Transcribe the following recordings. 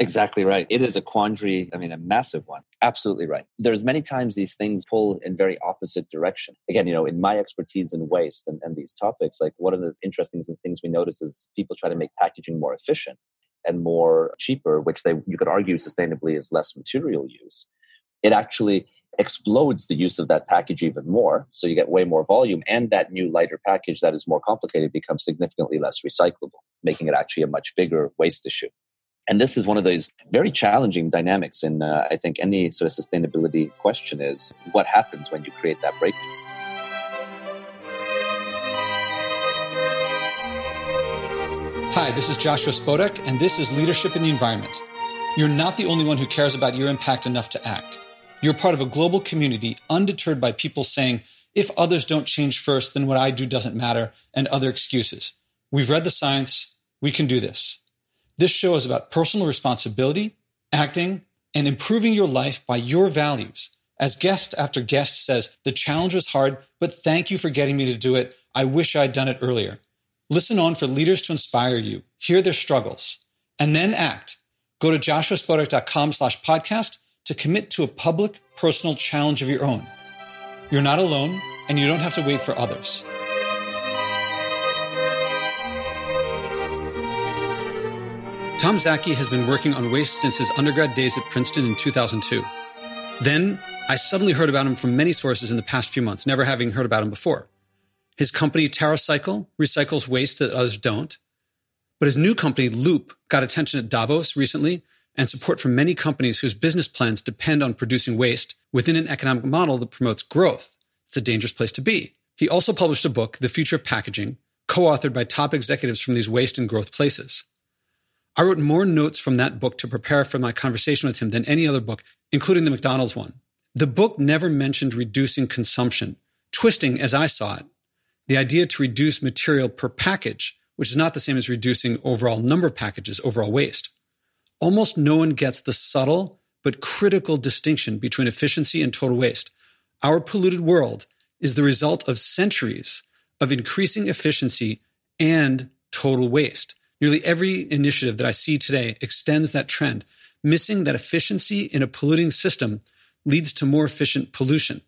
Exactly right. It is a quandary, I mean, a massive one. Absolutely right. There's many times these things pull in very opposite direction. Again, you know, in my expertise in waste and, and these topics, like one of the interesting things we notice is people try to make packaging more efficient and more cheaper, which they you could argue sustainably is less material use. It actually explodes the use of that package even more. So you get way more volume, and that new lighter package that is more complicated becomes significantly less recyclable, making it actually a much bigger waste issue. And this is one of those very challenging dynamics in, uh, I think, any sort of sustainability question is what happens when you create that breakthrough? Hi, this is Joshua Spodek, and this is Leadership in the Environment. You're not the only one who cares about your impact enough to act. You're part of a global community undeterred by people saying, if others don't change first, then what I do doesn't matter, and other excuses. We've read the science. We can do this. This show is about personal responsibility, acting, and improving your life by your values. As guest after guest says, the challenge was hard, but thank you for getting me to do it. I wish I'd done it earlier. Listen on for leaders to inspire you, hear their struggles, and then act. Go to joshuaspodek.com slash podcast to commit to a public, personal challenge of your own. You're not alone, and you don't have to wait for others. Tom Szaky has been working on waste since his undergrad days at Princeton in 2002. Then I suddenly heard about him from many sources in the past few months, never having heard about him before. His company, TerraCycle, recycles waste that others don't. But his new company, Loop, got attention at Davos recently and support from many companies whose business plans depend on producing waste within an economic model that promotes growth. It's a dangerous place to be. He also published a book, The Future of Packaging, co authored by top executives from these waste and growth places. I wrote more notes from that book to prepare for my conversation with him than any other book, including the McDonald's one. The book never mentioned reducing consumption, twisting, as I saw it, the idea to reduce material per package, which is not the same as reducing overall number of packages, overall waste. Almost no one gets the subtle but critical distinction between efficiency and total waste. Our polluted world is the result of centuries of increasing efficiency and total waste. Nearly every initiative that I see today extends that trend. Missing that efficiency in a polluting system leads to more efficient pollution.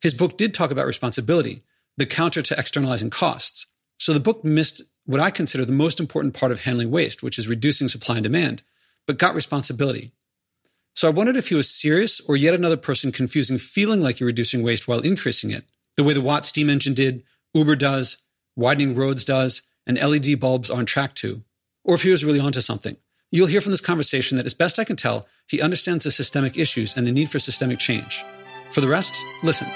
His book did talk about responsibility, the counter to externalizing costs. So the book missed what I consider the most important part of handling waste, which is reducing supply and demand, but got responsibility. So I wondered if he was serious or yet another person confusing feeling like you're reducing waste while increasing it, the way the Watt steam engine did, Uber does, widening roads does, and LED bulbs are on track to, or if he was really onto something. You'll hear from this conversation that, as best I can tell, he understands the systemic issues and the need for systemic change. For the rest, listen.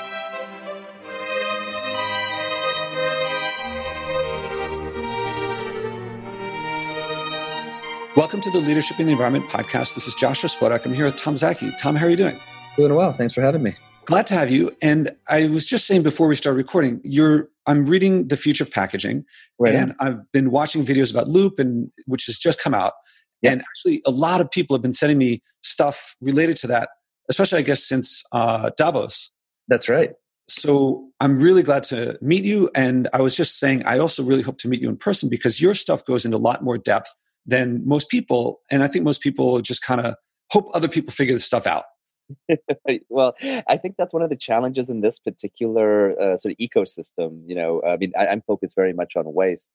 Welcome to the Leadership in the Environment podcast. This is Joshua Spodek. I'm here with Tom Szaky. Tom, how are you doing? Doing well. Thanks for having me. Glad to have you. And I was just saying before we start recording, you're I'm reading The Future of Packaging, right and. I've been watching videos about Loop, and which has just come out. Yep. And actually, a lot of people have been sending me stuff related to that, especially I guess since uh, Davos. That's right. So I'm really glad to meet you. And I was just saying, I also really hope to meet you in person because your stuff goes into a lot more depth than most people. And I think most people just kind of hope other people figure this stuff out. well, I think that's one of the challenges in this particular uh, sort of ecosystem. You know, I mean, I, I'm focused very much on waste.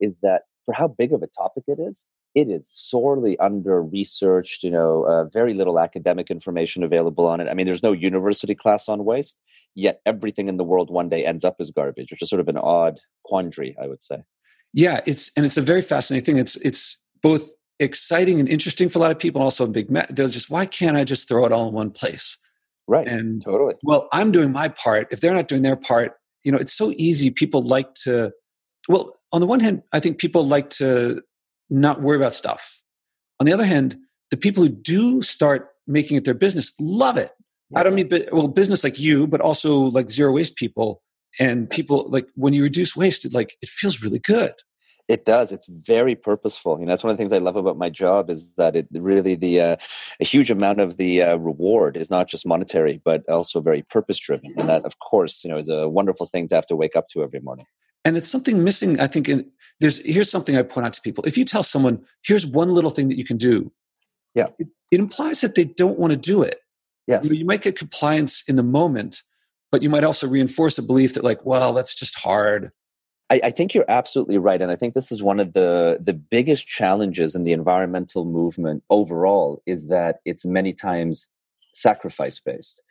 Is that for how big of a topic it is? It is sorely under researched. You know, uh, very little academic information available on it. I mean, there's no university class on waste. Yet everything in the world one day ends up as garbage, which is sort of an odd quandary, I would say. Yeah, it's and it's a very fascinating thing. It's it's both exciting and interesting for a lot of people. Also, a big me- they're just why can't I just throw it all in one place? Right. And totally. Well, I'm doing my part. If they're not doing their part, you know, it's so easy. People like to. Well, on the one hand, I think people like to not worry about stuff. On the other hand, the people who do start making it their business love it. I don't mean, well, business like you, but also like zero waste people and people like when you reduce waste, it like it feels really good. It does. It's very purposeful. You know, that's one of the things I love about my job is that it really the uh, a huge amount of the uh, reward is not just monetary, but also very purpose driven, and that, of course, you know, is a wonderful thing to have to wake up to every morning. And it's something missing. I think in, there's here's something I point out to people: if you tell someone, "Here's one little thing that you can do," Yeah. It, it implies that they don't want to do it. Yes. You, know, you might get compliance in the moment, but you might also reinforce a belief that, like, well, that's just hard. I, I, think you're absolutely right, and I think this is one of the the biggest challenges in the environmental movement overall is that it's many times sacrifice based,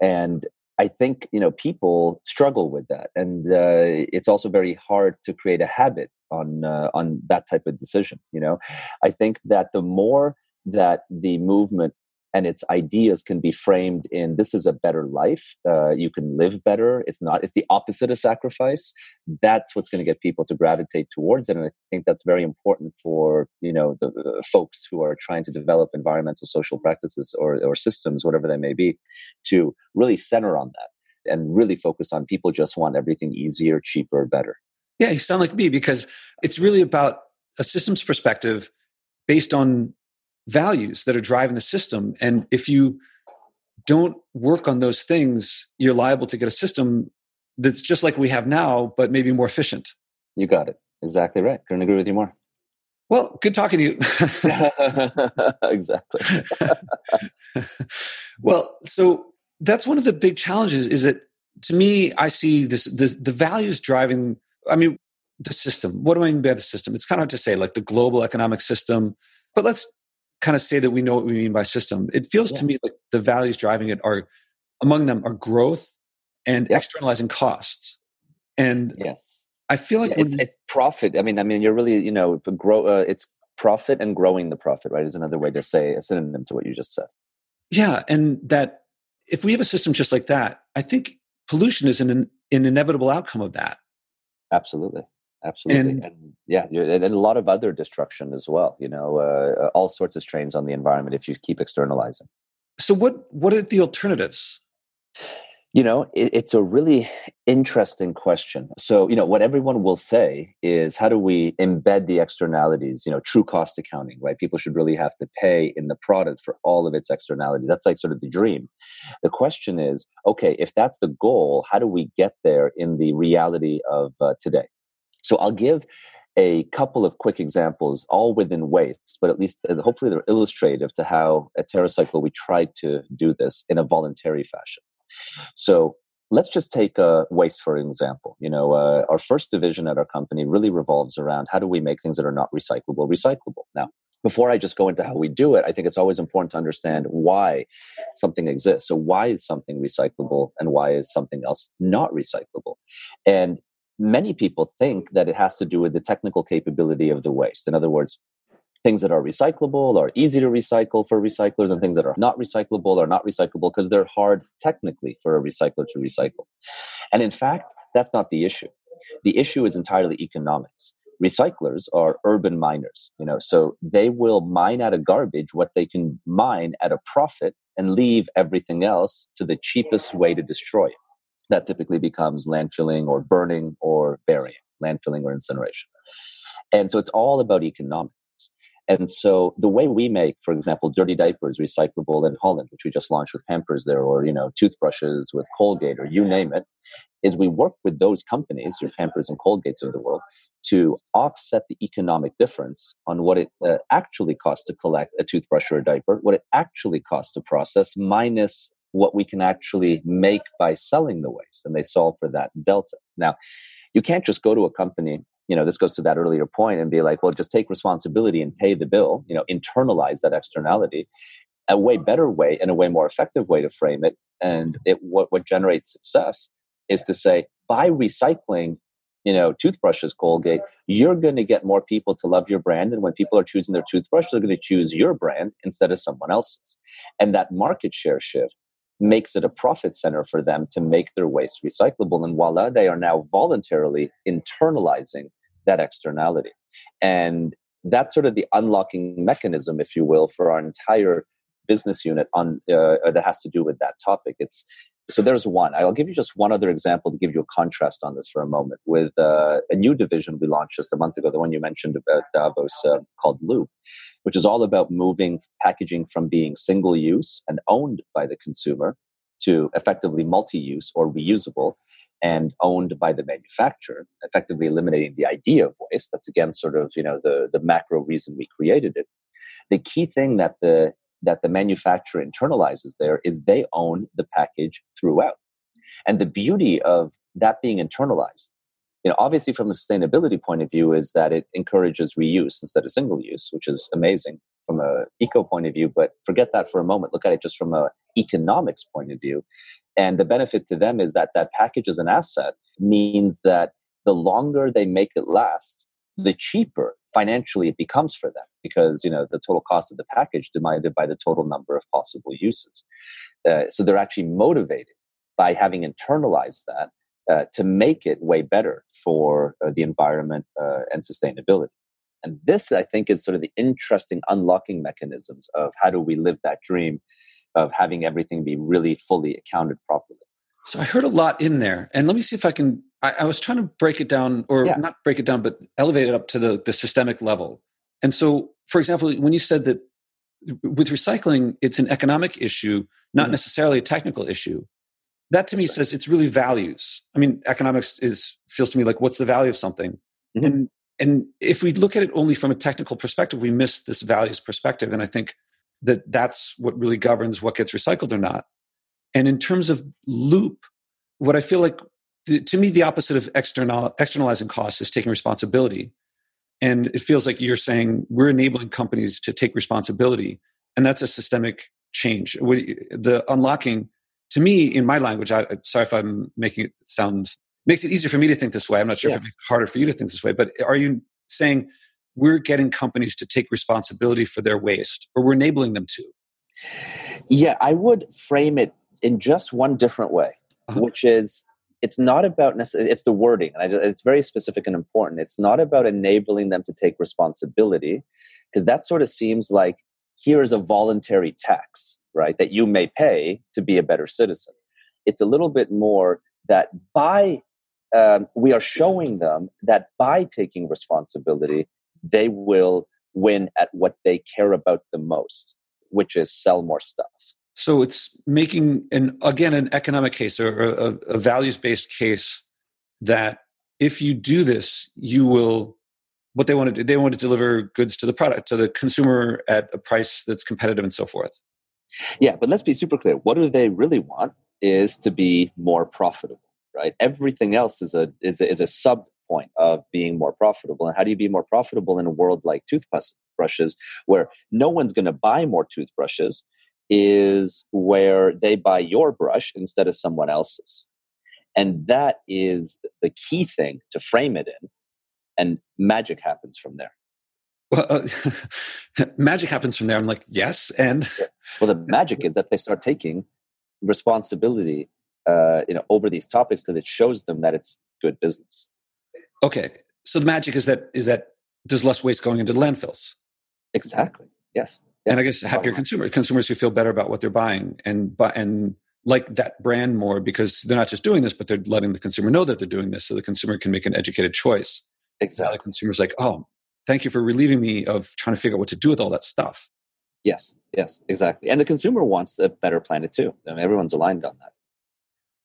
and I think you know people struggle with that, and uh, it's also very hard to create a habit on uh, on that type of decision. You know, I think that the more that the movement and its ideas can be framed in this is a better life. Uh, you can live better. It's not it's the opposite of sacrifice. That's what's going to get people to gravitate towards it and i think that's very important for you know the, folks who are trying to develop environmental social practices or, or systems whatever they may be to really center on that and really focus on people just want everything easier cheaper better. Yeah you sound like me because it's really about a systems perspective based on values that are driving the system. And if you don't work on those things, you're liable to get a system that's just like we have now, but maybe more efficient. You got it. Exactly right. Couldn't agree with you more. Well, good talking to you. exactly. well, so that's one of the big challenges is that to me, I see this, this the values driving, I mean, the system. What do I mean by the system? It's kind of hard to say, like the global economic system. But let's kind of say that we know what we mean by system. It feels yeah. to me like the values driving it are among them are growth and yeah. externalizing costs. And yes, I feel like yeah, it's, it's, profit. I mean, I mean, you're really you know grow. Uh, it's profit and growing the profit, right? Is another way to say a synonym to what you just said. Yeah, and that if we have a system just like that, I think pollution is an, an inevitable outcome of that. Absolutely absolutely and, and yeah and a lot of other destruction as well you know uh, all sorts of strains on the environment if you keep externalizing. So what what are the alternatives? You know it, it's a really interesting question. So you know what everyone will say is how do we embed the externalities you know true cost accounting right? People should really have to pay in the product for all of its externality. That's like sort of the dream. The question is okay if that's the goal how do we get there in the reality of uh, today so I'll give a couple of quick examples, all within waste, but at least hopefully they're illustrative to how at TerraCycle we try to do this in a voluntary fashion. So let's just take uh, waste for example. You know, uh, our first division at our company really revolves around how do we make things that are not recyclable recyclable. Now, before I just go into how we do it, I think it's always important to understand why something exists. So, why is something recyclable and why is something else not recyclable? And many people think that it has to do with the technical capability of the waste. In other words, things that are recyclable are easy to recycle for recyclers, and things that are not recyclable are not recyclable because they're hard technically for a recycler to recycle. And in fact, that's not the issue. The issue is entirely economics. Recyclers are urban miners, you know, so they will mine out of garbage what they can mine at a profit and leave everything else to the cheapest way to destroy it that typically becomes landfilling or burning or burying, landfilling or incineration. And so it's all about economics. And so the way we make, for example, dirty diapers recyclable in Holland, which we just launched with Pampers there, or you know, toothbrushes with Colgate, or you name it, is we work with those companies, your Pampers and Colgates of the world, to offset the economic difference on what it uh, actually costs to collect a toothbrush or a diaper, what it actually costs to process, minus what we can actually make by selling the waste and they solve for that delta. Now you can't just go to a company you know this goes to that earlier point and be like well just take responsibility and pay the bill you know internalize that externality. A way better way and a way more effective way to frame it and it what, what generates success is to say by recycling you know toothbrushes colgate you're going to get more people to love your brand and when people are choosing their toothbrush they're going to choose your brand instead of someone else's. And that market share shift makes it a profit center for them to make their waste recyclable. And voila, they are now voluntarily internalizing that externality. And that's sort of the unlocking mechanism, if you will, for our entire business unit on uh, that has to do with that topic. It's so there's one. I'll give you just one other example to give you a contrast on this for a moment. With uh, a new division we launched just a month ago, the one you mentioned about Davos uh, called Loop, which is all about moving packaging from being single use and owned by the consumer to effectively multi use or reusable and owned by the manufacturer, effectively eliminating the idea of waste. That's again sort of you know the, the macro reason we created it. The key thing that the that the manufacturer internalizes there is they own the package throughout. And the beauty of that being internalized, you know, obviously from a sustainability point of view, is that it encourages reuse instead of single use, which is amazing from a eco point of view. But forget that for a moment. Look at it just from a economics point of view. And the benefit to them is that that package as an asset means that the longer they make it last, the cheaper financially it becomes for them because you know the total cost of the package divided by the total number of possible uses. Uh, so they're actually motivated by having internalized that uh, to make it way better for uh, the environment uh, and sustainability. And this, I think, is sort of the interesting unlocking mechanisms of how do we live that dream of having everything be really fully accounted properly. So I heard a lot in there, and let me see if I can. I, I was trying to break it down, or yeah. not break it down, but elevate it up to the, the systemic level. And so, for example, when you said that with recycling, it's an economic issue, not mm-hmm. necessarily a technical issue. That to me says it's really values. I mean, economics is feels to me like what's the value of something, mm-hmm. and and if we look at it only from a technical perspective, we miss this values perspective. And I think that that's what really governs what gets recycled or not. And in terms of loop, what I feel like to me, the opposite of external, externalizing costs is taking responsibility. And it feels like you're saying we're enabling companies to take responsibility. And that's a systemic change. The unlocking, to me, in my language, I, sorry if I'm making it sound, makes it easier for me to think this way. I'm not sure yeah. if it makes it harder for you to think this way, but are you saying we're getting companies to take responsibility for their waste or we're enabling them to? Yeah, I would frame it in just one different way, uh-huh. which is it's not about necessarily, it's the wording, and I, it's very specific and important. It's not about enabling them to take responsibility, because that sort of seems like here is a voluntary tax, right, that you may pay to be a better citizen. It's a little bit more that by um, we are showing them that by taking responsibility, they will win at what they care about the most, which is sell more stuff. So it's making an again an economic case or a, a values based case that if you do this, you will what they want to do. They want to deliver goods to the product to the consumer at a price that's competitive and so forth. Yeah, but let's be super clear. What do they really want is to be more profitable, right? Everything else is a is a, is a sub point of being more profitable. And how do you be more profitable in a world like toothbrushes, where no one's going to buy more toothbrushes? is where they buy your brush instead of someone else's. And that is the key thing to frame it in. And magic happens from there. Well, uh, magic happens from there. I'm like, yes. And well, the magic is that they start taking responsibility, uh, you know, over these topics because it shows them that it's good business. Okay, so the magic is that is that there's less waste going into the landfills. Exactly. Yes and I guess happier consumers, consumers who feel better about what they're buying and and like that brand more because they're not just doing this, but they're letting the consumer know that they're doing this, so the consumer can make an educated choice. Exactly. The consumer's like, oh, thank you for relieving me of trying to figure out what to do with all that stuff. Yes, yes, exactly. And the consumer wants a better planet too. I mean, everyone's aligned on that.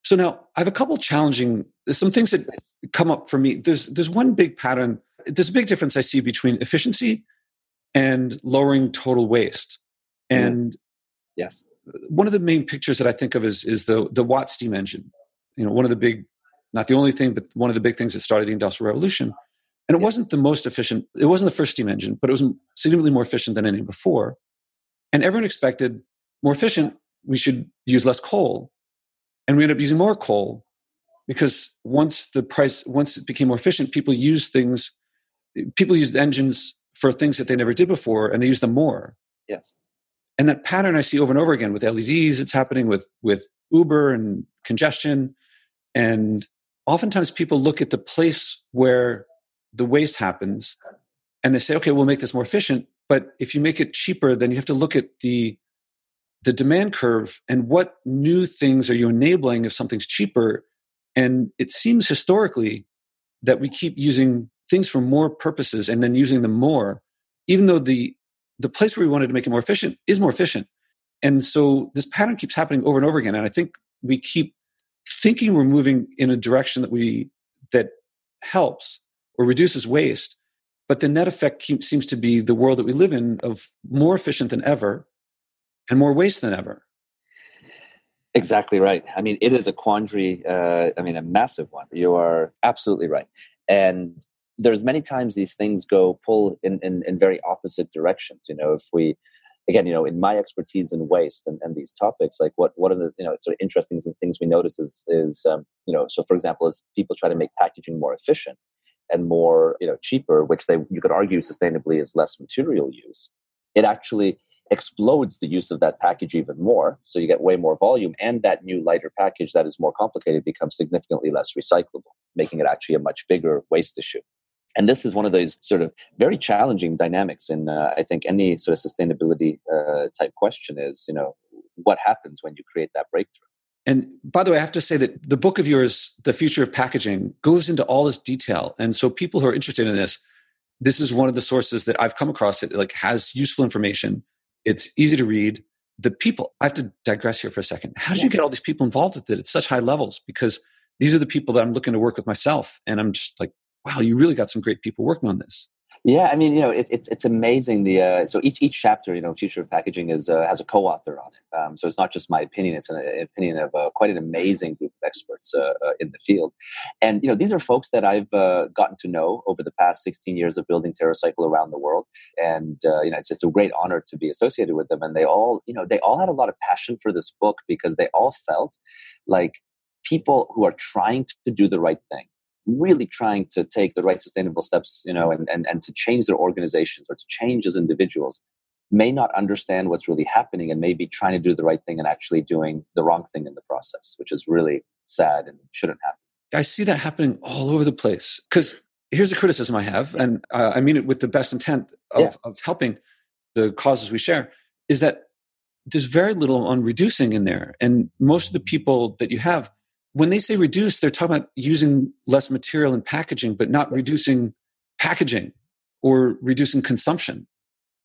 So now I have a couple challenging. Some things that come up for me. There's there's one big pattern. There's a big difference I see between efficiency and lowering total waste. Mm-hmm. And yes, one of the main pictures that I think of is is the the Watt steam engine. You know, one of the big, not the only thing, but one of the big things that started the Industrial Revolution. And it wasn't the most efficient. It wasn't the first steam engine, but it was significantly more efficient than any before. And everyone expected more efficient. We should use less coal, and we ended up using more coal because once the price, once it became more efficient, people used things. People used engines for things that they never did before and they use them more. Yes. And that pattern I see over and over again with LEDs, it's happening with with Uber and congestion. And oftentimes people look at the place where the waste happens and they say, okay, we'll make this more efficient. But if you make it cheaper, then you have to look at the the demand curve and what new things are you enabling if something's cheaper. And it seems historically that we keep using things for more purposes and then using them more, even though the the place where we wanted to make it more efficient is more efficient. And so this pattern keeps happening over and over again. And I think we keep thinking we're moving in a direction that we that helps or reduces waste. but the net effect seems to be the world that we live in of more efficient than ever and more waste than ever. Exactly right. I mean, it is a quandary. Uh, I mean, a massive one. You are absolutely right. And there's many times these things go pull in, in, in very opposite directions. You know, if we, again, you know, in my expertise in waste and, and these topics, like what what are the you know sort of interesting things we notice is is um, you know, so for example, as people try to make packaging more efficient and more you know cheaper, which they you could argue sustainably is less material use, it actually explodes the use of that package even more. So you get way more volume, and that new lighter package that is more complicated becomes significantly less recyclable, making it actually a much bigger waste issue. And this is one of those sort of very challenging dynamics in, uh, I think, any sort of sustainability uh, type question is, you know, what happens when you create that breakthrough? And by the way, I have to say that the book of yours, The Future of Packaging, goes into all this detail. And so people who are interested in this, this is one of the sources that I've come across it like has useful information it's easy to read. The people, I have to digress here for a second. How did yeah. you get all these people involved with it at such high levels? Because these are the people that I'm looking to work with myself. And I'm just like, wow, you really got some great people working on this. Yeah, I mean, you know, it, it's it's amazing. The uh, so each each chapter, you know, future of packaging is uh, has a co-author on it. Um, so it's not just my opinion; it's an, an opinion of uh, quite an amazing group of experts uh, uh, in the field. And you know, these are folks that I've uh, gotten to know over the past 16 years of building TerraCycle around the world. And you know, it's just a great honor to be associated with them. And they all, you know, they all had a lot of passion for this book because they all felt like people who are trying to do the right thing really trying to take the right sustainable steps, you know, and, and, and to change their organizations or to change as individuals may not understand what's really happening and may be trying to do the right thing and actually doing the wrong thing in the process, which is really sad and shouldn't happen. I see that happening all over the place. Because here's a criticism I have, and uh, I mean it with the best intent of, yeah. of helping the causes we share, is that there's very little on reducing in there. And most of the people that you have when they say reduce, they're talking about using less material in packaging, but not reducing packaging or reducing consumption.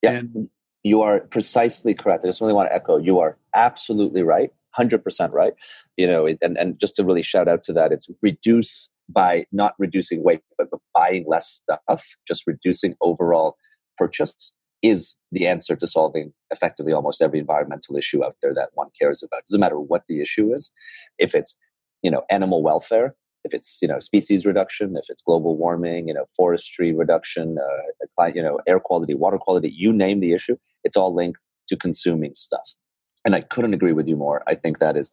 Yeah, and, you are precisely correct. I just really want to echo. You are absolutely right, hundred percent right. You know, and and just to really shout out to that, it's reduce by not reducing weight, but, but buying less stuff, just reducing overall purchase is the answer to solving effectively almost every environmental issue out there that one cares about. It doesn't matter what the issue is. If it's you know animal welfare. If it's you know species reduction if it's global warming you know forestry reduction uh, you know air quality water quality you name the issue it's all linked to consuming stuff. And i couldn't agree with you more. I think that is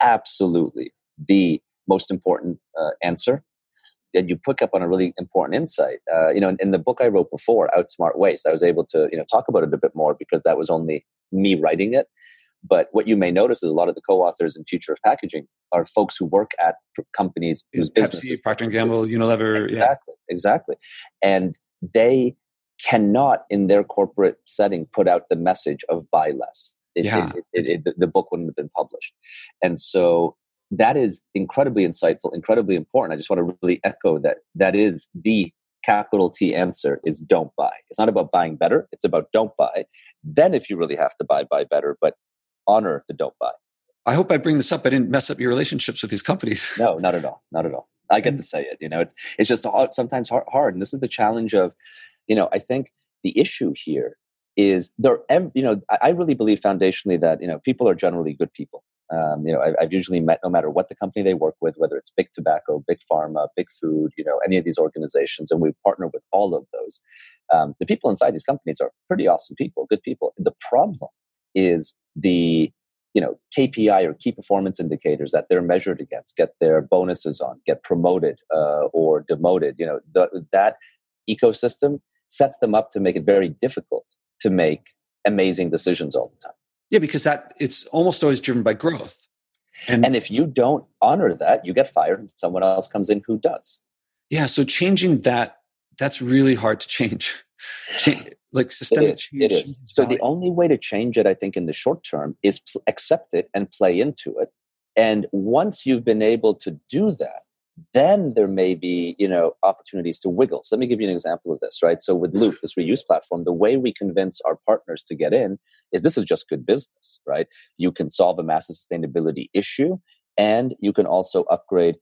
absolutely the most important uh, answer. And you pick up on a really important insight. Uh, you know in, in, the book i wrote before outsmart waste i was able to you know talk about it a bit more because that was only me writing it but what you may notice is a lot of the co-authors in Future of Packaging are folks who work at companies whose Pepsi, Procter and Gamble, Unilever, exactly, yeah. exactly, and they cannot, in their corporate setting, put out the message of buy less. It, yeah, it, it, the book wouldn't have been published, and so that is incredibly insightful, incredibly important. I just want to really echo that. That is the capital T answer is don't buy. It's not about buying better. It's about don't buy. Then, if you really have to buy, buy better. But honor the don't buy. I hope I bring this up. I didn't mess up your relationships with these companies. No, not at all. Not at all. I get to say it. You know, it's it's just hard, sometimes hard, and this is the challenge of, you know, I think the issue here is there. You know, I really believe foundationally that you know people are generally good people. Um, you know, I, have usually met no matter what the company they work with, whether it's big tobacco, big pharma, big food, you know, any of these organizations, and we partner with all of those. Um, the people inside these companies are pretty awesome people, good people. The problem is the you know KPI or key performance indicators that they're measured against, get their bonuses on, get promoted uh, or demoted. You know the, that ecosystem sets them up to make it very difficult to make amazing decisions all the time. Yeah, because that it's almost always driven by growth. And, and if you don't honor that, you get fired and someone else comes in who does. Yeah, so changing that that's really hard to change. Change like systemic it is, change. It is. So the only way to change it, I think, in the short term is pl- accept it and play into it. And once you've been able to do that, then there may be you know opportunities to wiggle. So let me give you an example of this, right? So with mm-hmm. Loop, this reuse platform, the way we convince our partners to get in is this is just good business, right? You can solve a massive sustainability issue, and you can also upgrade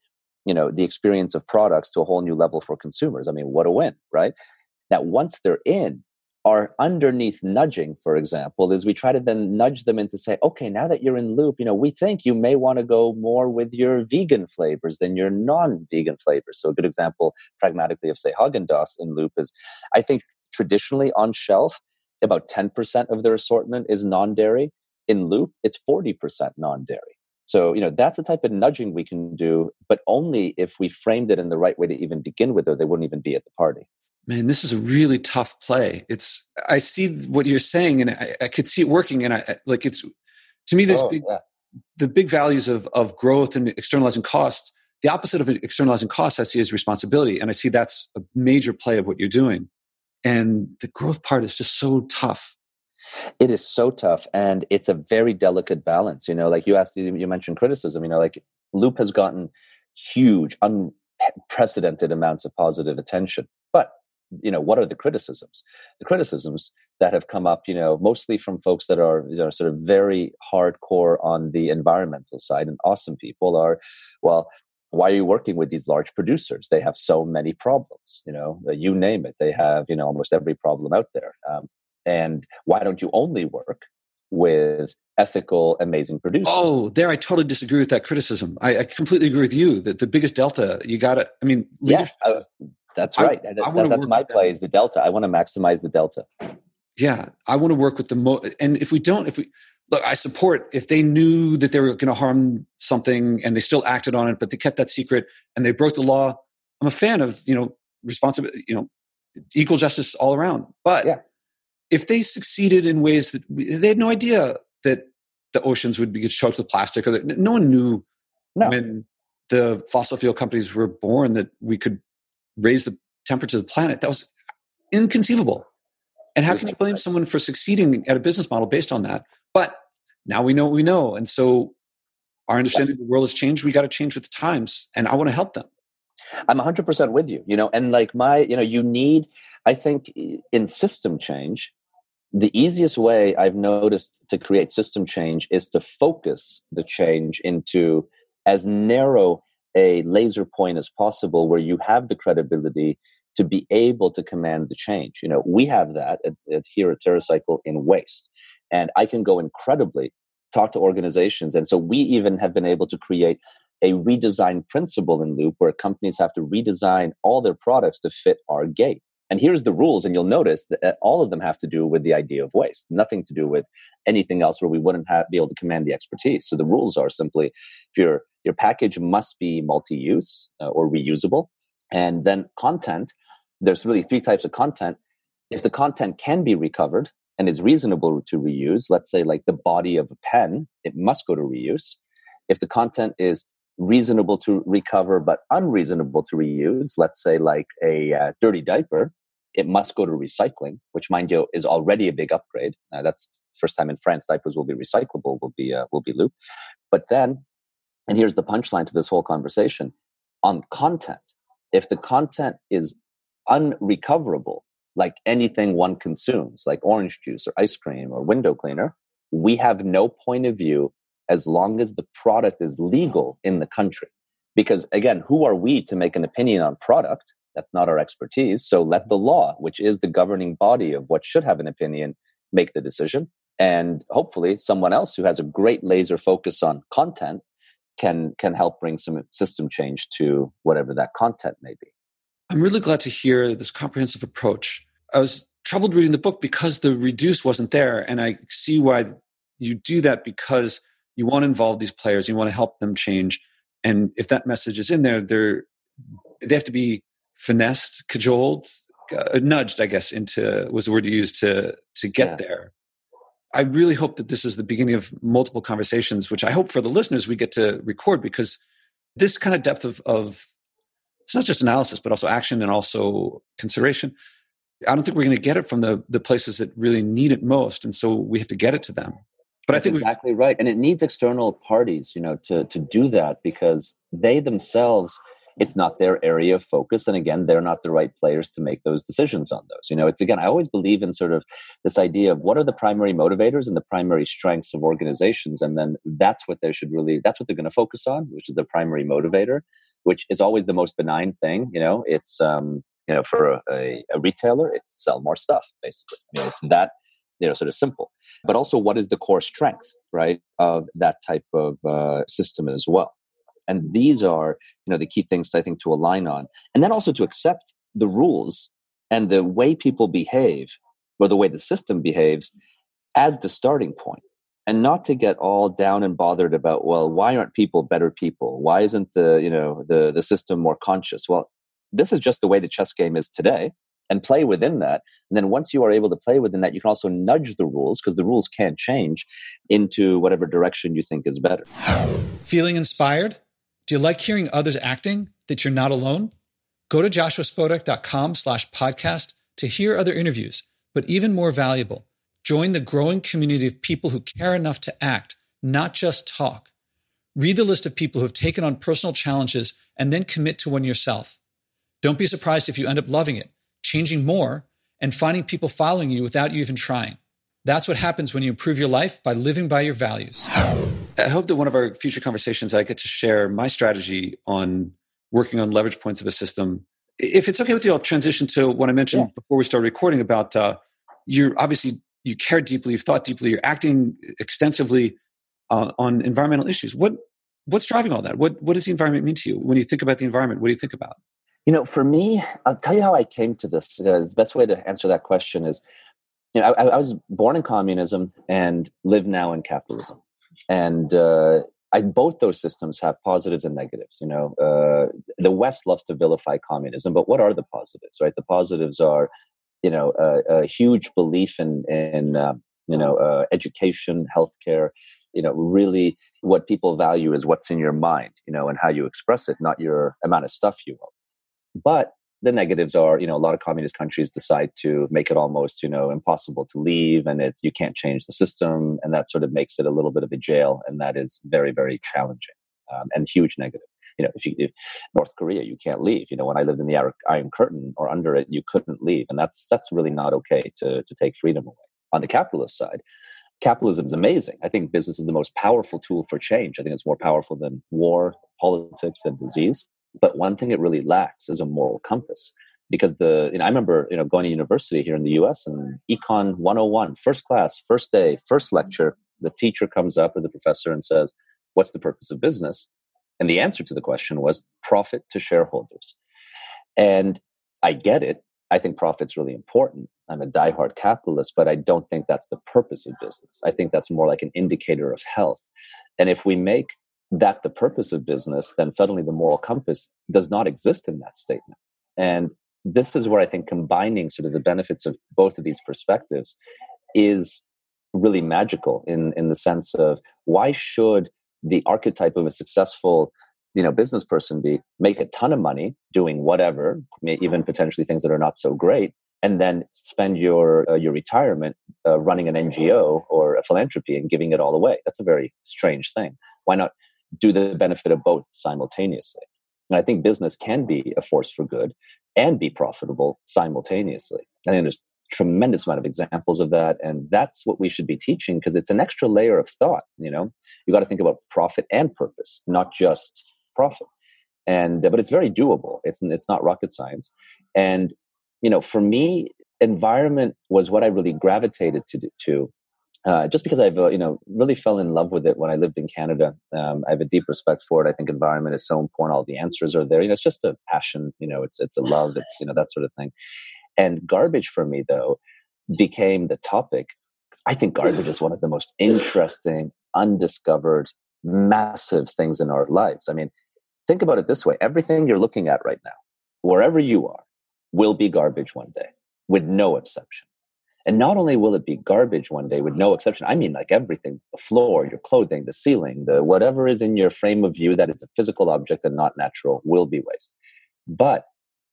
you know the experience of products to a whole new level for consumers. I mean, what a win, right? That once they're in, are underneath nudging, for example, is we try to then nudge them into say, okay, now that you're in loop, you know, we think you may want to go more with your vegan flavors than your non-vegan flavors. So a good example, pragmatically, of say Haagen-Dazs in loop is, I think traditionally on shelf, about 10% of their assortment is non-dairy. In loop, it's 40% non-dairy. So, you know, that's the type of nudging we can do, but only if we framed it in the right way to even begin with, or they wouldn't even be at the party man, this is a really tough play. It's I see what you're saying, and I, I could see it working, and I like it's to me this oh, big, yeah. the big values of of growth and externalizing costs. The opposite of externalizing costs, I see as responsibility, and I see that's a major play of what you're doing. And the growth part is just so tough. It is so tough, and it's a very delicate balance. You know, like you asked, you mentioned criticism. You know, like Loop has gotten huge, unprecedented amounts of positive attention, you know what are the criticisms? The criticisms that have come up you know mostly from folks that are you know sort of very hardcore on the environmental side and awesome people are well why are you working with these large producers? They have so many problems you know uh, you name it they have you know almost every problem out there um, and why don't you only work with ethical amazing producers? Oh there i totally disagree with that criticism. I, I completely agree with you that the biggest delta you gotta i mean yeah that's right. I, I that, that's my play is the delta. I want to maximize the delta. Yeah, I want to work with the mo. And if we don't, if we look, I support if they knew that they were going to harm something and they still acted on it, but they kept that secret and they broke the law. I'm a fan of you know responsibility, you know, equal justice all around. But yeah. if they succeeded in ways that we, they had no idea that the oceans would be choked with plastic, or that no one knew no. when the fossil fuel companies were born that we could raise the temperature of the planet. That was inconceivable. And how can you blame someone for succeeding at a business model based on that? But now we know what we know. And so our understanding of the world has changed. We got to change with the times. And I want to help them. I'm 100% with you, you know, and like my, you know, you need, I think in system change, the easiest way I've noticed to create system change is to focus the change into as narrow a laser point as possible where you have the credibility to be able to command the change. You know, we have that at, at here at TerraCycle in waste. And I can go incredibly talk to organizations. And so we even have been able to create a redesign principle in Loop where companies have to redesign all their products to fit our gate. And here's the rules, and you'll notice that uh, all of them have to do with the idea of waste, nothing to do with anything else where we wouldn't have, be able to command the expertise. So the rules are simply if your your package must be multi-use uh, or reusable, and then content. There's really three types of content. If the content can be recovered and is reasonable to reuse, let's say like the body of a pen, it must go to reuse. If the content is reasonable to recover but unreasonable to reuse, let's say like a uh, dirty diaper, it must go to recycling, which, mind you, is already a big upgrade. Uh, that's first time in France diapers will be recyclable, will be uh, will be loop. But then, and here's the punchline to this whole conversation: on content, if the content is unrecoverable, like anything one consumes, like orange juice or ice cream or window cleaner, we have no point of view as long as the product is legal in the country. Because again, who are we to make an opinion on product? That's not our expertise. So let the law, which is the governing body of what should have an opinion, make the decision. And hopefully, someone else who has a great laser focus on content can can help bring some system change to whatever that content may be. I'm really glad to hear this comprehensive approach. I was troubled reading the book because the reduce wasn't there, and I see why you do that because you want to involve these players, you want to help them change, and if that message is in there, they're they have to be finessed, cajoled, uh, nudged, I guess, into was the word you used to to get yeah. there. I really hope that this is the beginning of multiple conversations, which I hope for the listeners we get to record because this kind of depth of, of it's not just analysis, but also action and also consideration. I don't think we're going to get it from the the places that really need it most, and so we have to get it to them. But That's I think exactly right, and it needs external parties, you know, to to do that because they themselves it's not their area of focus and again they're not the right players to make those decisions on those you know it's again i always believe in sort of this idea of what are the primary motivators and the primary strengths of organizations and then that's what they should really that's what they're going to focus on which is the primary motivator which is always the most benign thing you know it's um You know, for a, a, a retailer, it's sell more stuff, basically. I mean, it's that you know sort of simple. But also, what is the core strength, right, of that type of uh, system as well? And these are you know the key things I think to align on, and then also to accept the rules and the way people behave or the way the system behaves as the starting point. And not to get all down and bothered about well why aren't people better people? Why isn't the you know the the system more conscious? Well this is just the way the chess game is today. And play within that. And then once you are able to play within that you can also nudge the rules because the rules can't change into whatever direction you think is better. Feeling inspired do you like hearing others acting that you're not alone go to joshuaspodek.com slash podcast to hear other interviews but even more valuable Join the growing community of people who care enough to act, not just talk. Read the list of people who have taken on personal challenges and then commit to one yourself. Don't be surprised if you end up loving it, changing more, and finding people following you without you even trying. That's what happens when you improve your life by living by your values. I hope that one of our future conversations, I get to share my strategy on working on leverage points of a system. If it's okay with you, I'll transition to what I mentioned yeah. before we started recording about uh, you're obviously you care deeply, you've thought deeply, you're acting extensively uh, on environmental issues. What what's driving all that? What what does the environment mean to you? When you think about the environment, what do you think about? You know, for me, I'll tell you how I came to this. Uh, the best way to answer that question is, you know, I, I was born in communism and live now in capitalism, and uh, I, both those systems have positives and negatives. You know, uh, the West loves to vilify communism, but what are the positives? Right, the positives are you know a, a huge belief in in uh, you know uh, education, healthcare. You know, really, what people value is what's in your mind, you know, and how you express it, not your amount of stuff you own. But the negatives are, you know, a lot of communist countries decide to make it almost, you know, impossible to leave, and it's you can't change the system, and that sort of makes it a little bit of a jail, and that is very, very challenging um, and huge negative you know, if you if North Korea, you can't leave. You know, when I lived in the Iron Curtain or under it, you couldn't leave, and that's that's really not okay to to take freedom away. On the capitalist side, capitalism is amazing. I think business is the most powerful tool for change. I think it's more powerful than war, politics, than disease. But one thing it really lacks is a moral compass. Because the, you know, I remember, you know, going to university here in the U.S. and Econ 101, first class, first day, first lecture. The teacher comes up or the professor and says, "What's the purpose of business?" And the answer to the question was profit to shareholders. And I get it. I think profit's really important. I'm a diehard capitalist, but I don't think that's the purpose of business. I think that's more like an indicator of health. And if we make that the purpose of business, then suddenly the moral compass does not exist in that statement. And this is where I think combining sort of the benefits of both of these perspectives is really magical in, in the sense of why should the archetype of a successful you know business person be make a ton of money doing whatever even potentially things that are not so great and then spend your uh, your retirement uh, running an ngo or a philanthropy and giving it all away that's a very strange thing why not do the benefit of both simultaneously. And i think business can be a force for good and be profitable simultaneously. I think there's tremendous amount of examples of that and that's what we should be teaching because it's an extra layer of thought you know? You got to think about profit and purpose not just profit. And but it's very doable. It's it's not rocket science. And you know for me environment was what i really gravitated to to uh, just because I've uh, you know really fell in love with it when I lived in Canada. Um, I have a deep respect for it. I think environment is so important. All the answers are there. You know, it's just a passion. You know, it's it's a love. It's you know that sort of thing. And garbage for me, though, became the topic. I think garbage is one of the most interesting, undiscovered, massive things in our lives. I mean, think about it this way everything you're looking at right now, wherever you are, will be garbage one day, with no exception. And not only will it be garbage one day with no exception, I mean like everything the floor, your clothing, the ceiling, the whatever is in your frame of view that is a physical object and not natural will be waste. But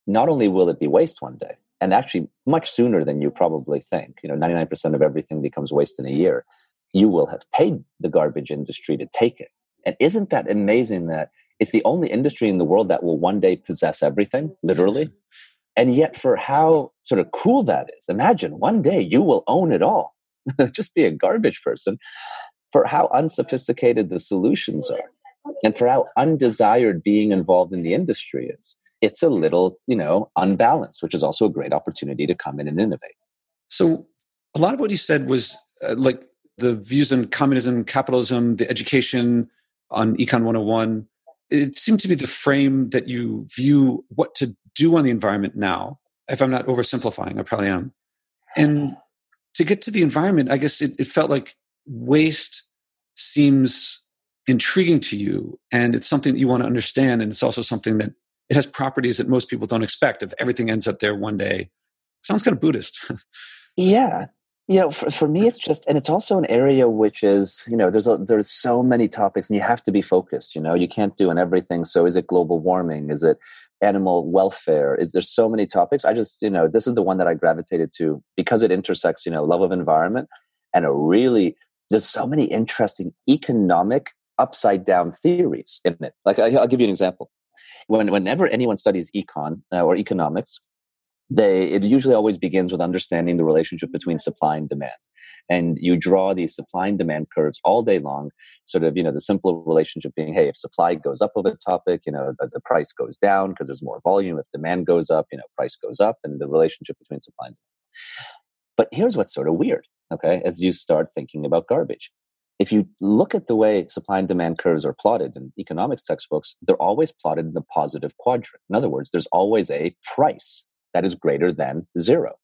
not only will it be waste one day, and actually much sooner than you probably think. You know, 99% of everything becomes waste in a year. You will have paid the garbage industry to take it. And isn't that amazing that it's the only industry in the world that will one day possess everything, literally? And yet, for how sort of cool that is, imagine one day you will own it all. Just be a garbage person. For how unsophisticated the solutions are, and for how undesired being involved in the industry is it's a little, you know, unbalanced, which is also a great opportunity to come in and innovate. So, a lot of what you said was uh, like the views on communism, capitalism, the education on Econ 101. It seemed to be the frame that you view what to do on the environment now. If I'm not oversimplifying, I probably am. And to get to the environment, I guess it, it felt like waste seems intriguing to you and it's something that you want to understand. And it's also something that it has properties that most people don't expect. If everything ends up there one day, sounds kind of Buddhist. yeah. You know, for, for me, it's just, and it's also an area which is, you know, there's a, there's so many topics, and you have to be focused. You know, you can't do on everything. So, is it global warming? Is it animal welfare? Is there so many topics? I just, you know, this is the one that I gravitated to because it intersects, you know, love of environment and a really there's so many interesting economic upside down theories in it. Like I, will give you an example. When, whenever anyone studies econ uh, or economics, they it usually always begins with understanding the relationship between supply and demand. And you draw these supply and demand curves all day long sort of you know the simple relationship being hey if supply goes up of a topic you know the, the price goes down because there's more volume if demand goes up you know price goes up and the relationship between supply and demand. But here's what's sort of weird okay as you start thinking about garbage. If you look at the way supply and demand curves are plotted in economics textbooks they're always plotted in the positive quadrant. In other words there's always a price that is greater than zero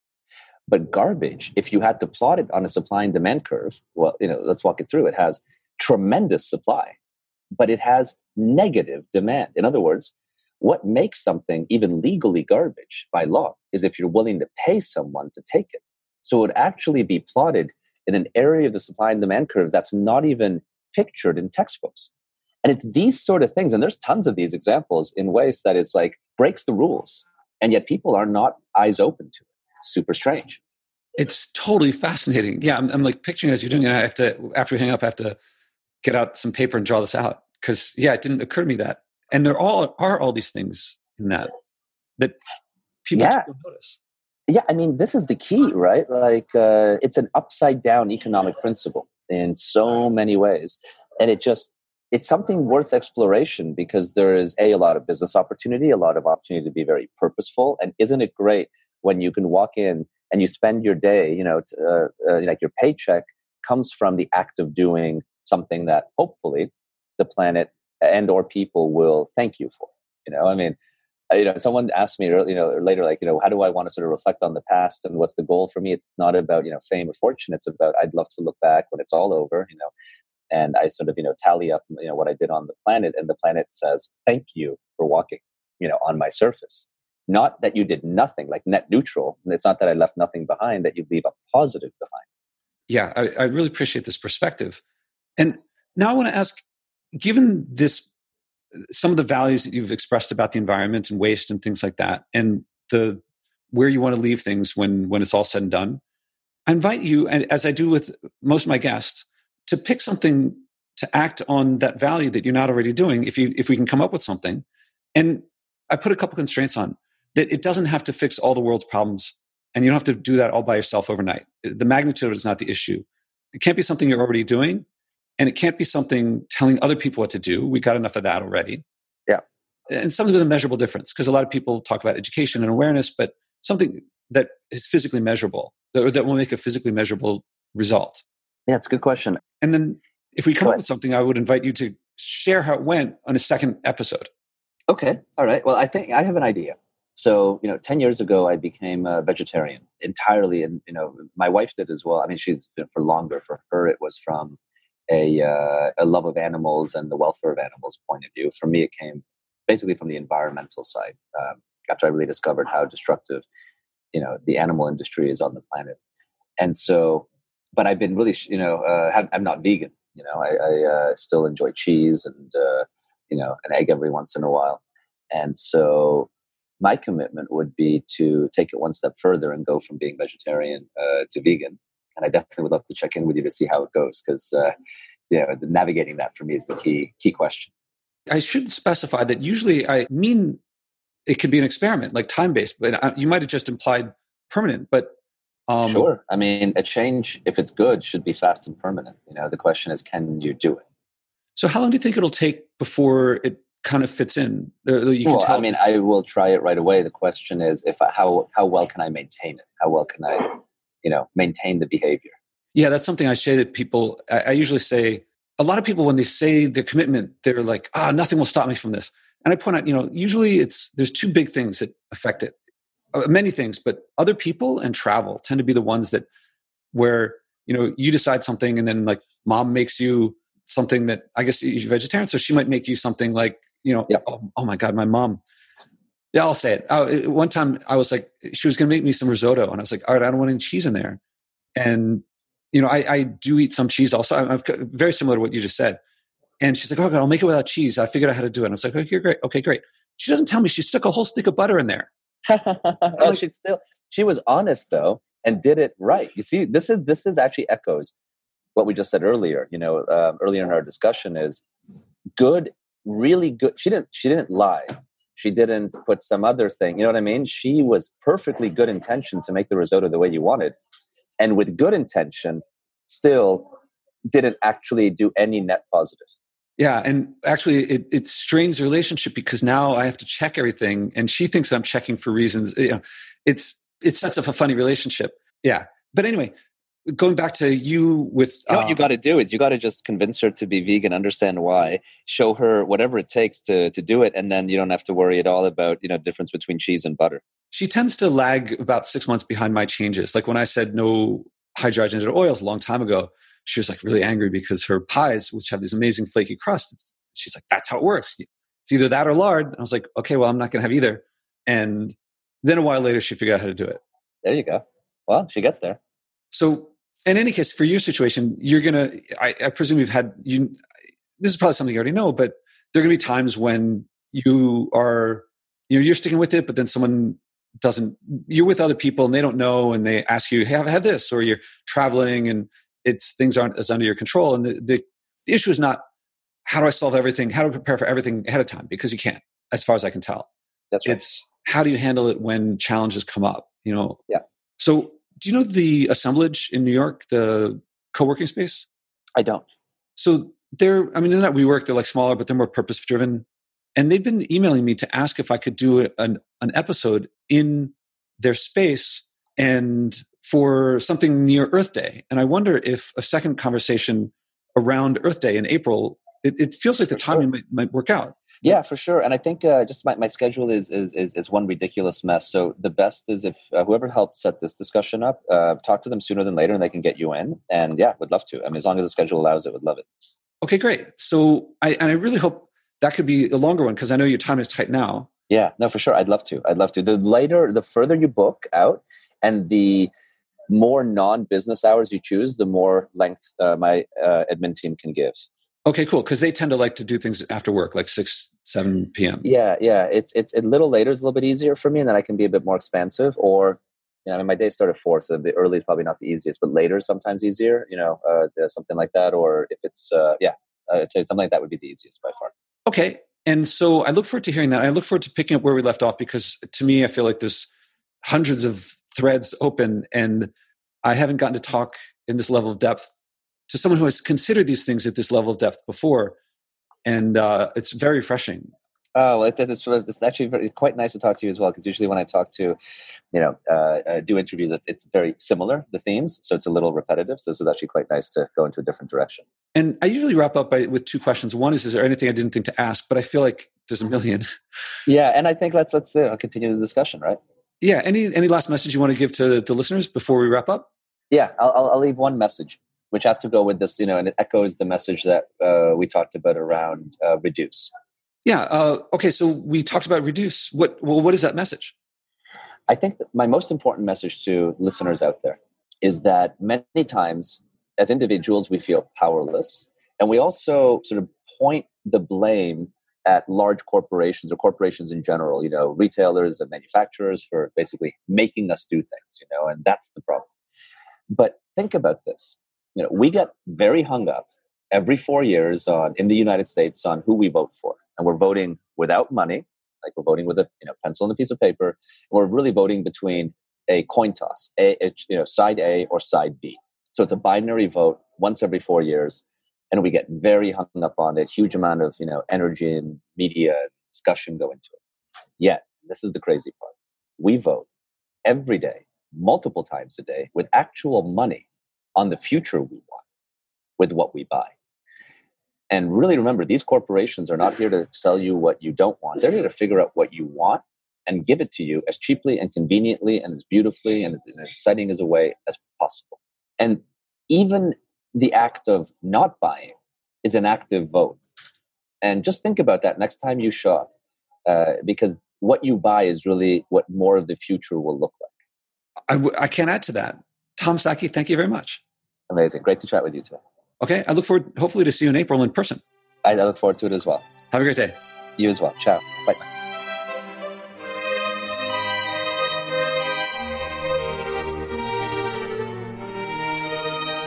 but garbage, if you had to plot it on a supply and demand curve, well, you know, let's walk it through. It has tremendous supply, but it has negative demand. In other words, what makes something even legally garbage by law is if you're willing to pay someone to take it. So it would actually be plotted in an area of the supply and demand curve that's not even pictured in textbooks. And it's these sort of things, and there's tons of these examples in ways that it's like breaks the rules. And yet people are not eyes open to it super strange. It's totally fascinating. Yeah, I'm, I'm like picturing as you're doing it. I have to after we hang up, I have to get out some paper and draw this out because yeah, it didn't occur to me that. And there all are all these things in that that people yeah. don't notice. Yeah, I mean, this is the key, right? Like, uh, it's an upside down economic principle in so many ways, and it just it's something worth exploration because there is a a lot of business opportunity, a lot of opportunity to be very purposeful, and isn't it great when you can walk in and you spend your day, you know, uh, uh, like your paycheck comes from the act of doing something that hopefully the planet and or people will thank you for. You know, I mean, uh, you know, someone asked me, you know, later, like, you know, how do I want to sort of reflect on the past and what's the goal for me? It's not about, you know, fame or fortune. It's about, I'd love to look back when it's all over, you know, and I sort of, you know, tally up, you know, what I did on the planet and the planet says, thank you for walking, you know, on my surface. Not that you did nothing, like net neutral. It's not that I left nothing behind, that you leave a positive behind. Yeah, I, I really appreciate this perspective. And now I want to ask given this, some of the values that you've expressed about the environment and waste and things like that, and the where you want to leave things when when it's all said and done, I invite you, and as I do with most of my guests, to pick something to act on that value that you're not already doing. If you if we can come up with something, and I put a couple constraints on that it doesn't have to fix all the world's problems and you don't have to do that all by yourself overnight. The magnitude is not the issue. It can't be something you're already doing and it can't be something telling other people what to do. We got enough of that already. Yeah. And something with a measurable difference because a lot of people talk about education and awareness, but something that is physically measurable, that, that will make a physically measurable result. Yeah, it's a good question. And then if we come up with something, I would invite you to share how it went on a second episode. Okay. All right. Well, I think I have an idea. So, you know, 10 years ago, I became a vegetarian entirely. And, you know, my wife did as well. I mean, she's been for longer. For her, it was from a, uh, a love of animals and the welfare of animals point of view. For me, it came basically from the environmental side. Um, after I really discovered how destructive, you know, the animal industry is on the planet. And so, but I've been really, you know, uh, I'm not vegan. You know, I, I uh, still enjoy cheese and, uh, you know, an egg every once in a while. And so my commitment would be to take it one step further and go from being vegetarian uh, to vegan. And I definitely would love to check in with you to see how it goes because, uh, you know, navigating that for me is the key key question. I should specify that usually I mean it could be an experiment, like time based, but uh, you might have just implied permanent. But um, sure, I mean, a change, if it's good, should be fast and permanent. You know, the question is, can you do it? So, how long do you think it'll take before it kind of fits in? You well, I mean, I will try it right away. The question is, if I, how how well can I maintain it? How well can I, you know, maintain the behavior? Yeah, that's something I say that people. I, I usually say a lot of people when they say their commitment, they're like, ah, nothing will stop me from this. And I point out, you know, usually it's there's two big things that affect it. Uh, many things, but other people and travel tend to be the ones that where you know you decide something and then like mom makes you something that I guess you're vegetarian, so she might make you something like you know, yep. oh, oh, my god, my mom. Yeah, I'll say it. Oh, one time I was like, she was going to make me some risotto, and I was like, all right, I don't want any cheese in there. And you know, I, I do eat some cheese also. I'm, I'm, very similar to what you just said. And she's like, oh god, I'll make it without cheese. I figured out how to do it. And I was like, okay, great, okay, great. She doesn't tell me she stuck a whole stick of butter in there. Like, she still she was honest though and did it right. You see, this is this is actually echoes what we just said earlier. You know, um, earlier in our discussion is good, really good. She didn't she didn't lie. She didn't put some other thing. You know what I mean? She was perfectly good intention to make the risotto the way you wanted, and with good intention, still didn't actually do any net positive. Yeah, and actually, it, it strains the relationship because now I have to check everything, and she thinks I'm checking for reasons. You know, it's it sets up a funny relationship. Yeah, but anyway, going back to you with you know what you uh, got to do is you got to just convince her to be vegan, understand why, show her whatever it takes to to do it, and then you don't have to worry at all about you know difference between cheese and butter. She tends to lag about six months behind my changes. Like when I said no hydrogenated oils a long time ago, she was like really angry because her pies, which have these amazing flaky crusts, she's like, that's how it works. It's either that or lard. I was like, okay, well, I'm not going to have either. And then a while later, she figured out how to do it. There you go. Well, she gets there. So, in any case, for your situation, you're going to, I presume you've had, you, this is probably something you already know, but there are going to be times when you are, you know, you're sticking with it, but then someone doesn't, you're with other people and they don't know and they ask you, hey, have had this, or you're traveling and it's things aren't as under your control. And the, the, the issue is not how do I solve everything? How do I prepare for everything ahead of time? Because you can't, as far as I can tell. That's right. It's how do you handle it when challenges come up? You know. Yeah. So, do you know the assemblage in New York, the co-working space? I don't. So they're, I mean, in that WeWork, they're like smaller, but they're more purpose driven. And they've been emailing me to ask if I could do an, an episode in their space and for something near Earth Day. And I wonder if a second conversation around Earth Day in April, it, it feels like the timing sure. might, might work out. Yeah, for sure. And I think uh, just my, my schedule is, is, is is one ridiculous mess. So the best is if uh, whoever helped set this discussion up, uh, talk to them sooner than later, and they can get you in. And yeah, would love to. I mean, as long as the schedule allows it, would love it. Okay, great. So I and I really hope that could be a longer one because I know your time is tight now. Yeah, no, for sure. I'd love to. I'd love to. The later, the further you book out, and the more non-business hours you choose, the more length uh, my uh, admin team can give. Okay, cool. Because they tend to like to do things after work, like six, seven p.m. Yeah, yeah. It's it's a little later is a little bit easier for me, and then I can be a bit more expansive. Or, you know, I mean, my day started at four, so the early is probably not the easiest, but later is sometimes easier. You know, uh, something like that. Or if it's uh, yeah, uh, something like that would be the easiest by far. Okay, and so I look forward to hearing that. I look forward to picking up where we left off because to me, I feel like there's hundreds of threads open and I haven't gotten to talk in this level of depth to someone who has considered these things at this level of depth before. And uh, it's very refreshing. Oh, it, it's, it's actually very, quite nice to talk to you as well, because usually when I talk to, you know, uh, uh, do interviews, it's, it's very similar, the themes. So it's a little repetitive. So this is actually quite nice to go into a different direction. And I usually wrap up by, with two questions. One is, is there anything I didn't think to ask? But I feel like there's a million. Yeah. And I think let's, let's uh, continue the discussion, right? Yeah. Any, any last message you want to give to the listeners before we wrap up? Yeah, I'll, I'll leave one message, which has to go with this, you know, and it echoes the message that uh, we talked about around uh, reduce. Yeah. Uh, okay. So we talked about reduce. What? Well, what is that message? I think my most important message to listeners out there is that many times, as individuals, we feel powerless, and we also sort of point the blame at large corporations or corporations in general. You know, retailers and manufacturers for basically making us do things. You know, and that's the problem. But think about this. You know, we get very hung up every four years on in the United States on who we vote for. And we're voting without money, like we're voting with a you know pencil and a piece of paper. And we're really voting between a coin toss, a, a you know side A or side B. So it's a binary vote once every four years. And we get very hung up on it. Huge amount of you know energy and media discussion go into it. Yet, this is the crazy part: we vote every day, multiple times a day, with actual money on the future we want, with what we buy. And really remember, these corporations are not here to sell you what you don't want. They're here to figure out what you want and give it to you as cheaply and conveniently and as beautifully and as exciting as a way as possible. And even the act of not buying is an active vote. And just think about that next time you shop, uh, because what you buy is really what more of the future will look like. I, w- I can't add to that. Tom Szaky, thank you very much. Amazing. Great to chat with you today. Okay. I look forward, hopefully, to see you in April in person. I, I look forward to it as well. Have a great day. You as well. Ciao. Bye.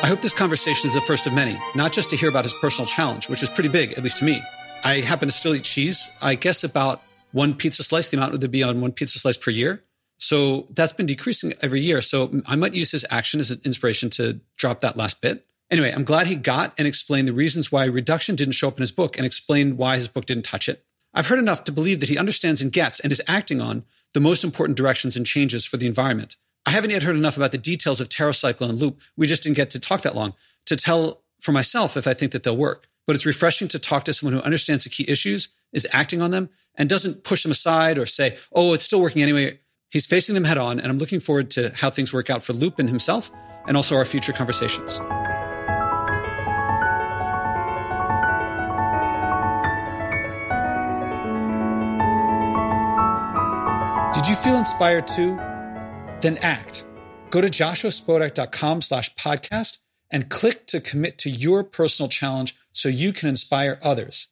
I hope this conversation is the first of many, not just to hear about his personal challenge, which is pretty big, at least to me. I happen to still eat cheese. I guess about one pizza slice, the amount would be on one pizza slice per year. So that's been decreasing every year. So I might use his action as an inspiration to drop that last bit. Anyway, I'm glad he got and explained the reasons why reduction didn't show up in his book and explained why his book didn't touch it. I've heard enough to believe that he understands and gets and is acting on the most important directions and changes for the environment. I haven't yet heard enough about the details of TerraCycle and Loop. We just didn't get to talk that long to tell for myself if I think that they'll work. But it's refreshing to talk to someone who understands the key issues, is acting on them, and doesn't push them aside or say, oh, it's still working anyway. He's facing them head on, and I'm looking forward to how things work out for Loop and himself, and also our future conversations. Did you feel inspired too? Then act. Go to joshuaspodek.com slash podcast and click to commit to your personal challenge so you can inspire others.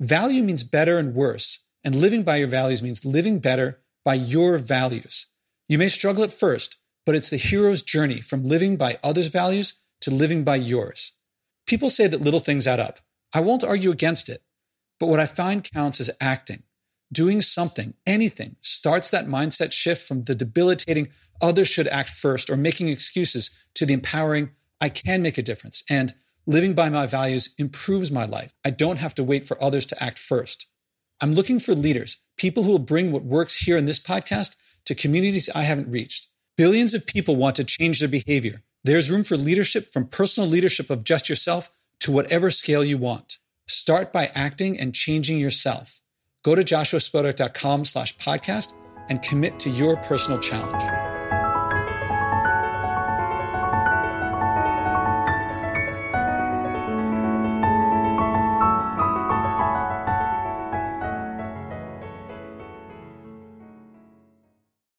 Value means better and worse, and living by your values means living better by your values. You may struggle at first, but it's the hero's journey from living by others' values to living by yours. People say that little things add up. I won't argue against it, but what I find counts is acting. Doing something, anything, starts that mindset shift from the debilitating others should act first or making excuses to the empowering I can make a difference. And living by my values improves my life. I don't have to wait for others to act first. I'm looking for leaders, people who will bring what works here in this podcast to communities I haven't reached. Billions of people want to change their behavior. There's room for leadership from personal leadership of just yourself to whatever scale you want. Start by acting and changing yourself. Go to joshuaspodek.com slash podcast and commit to your personal challenge.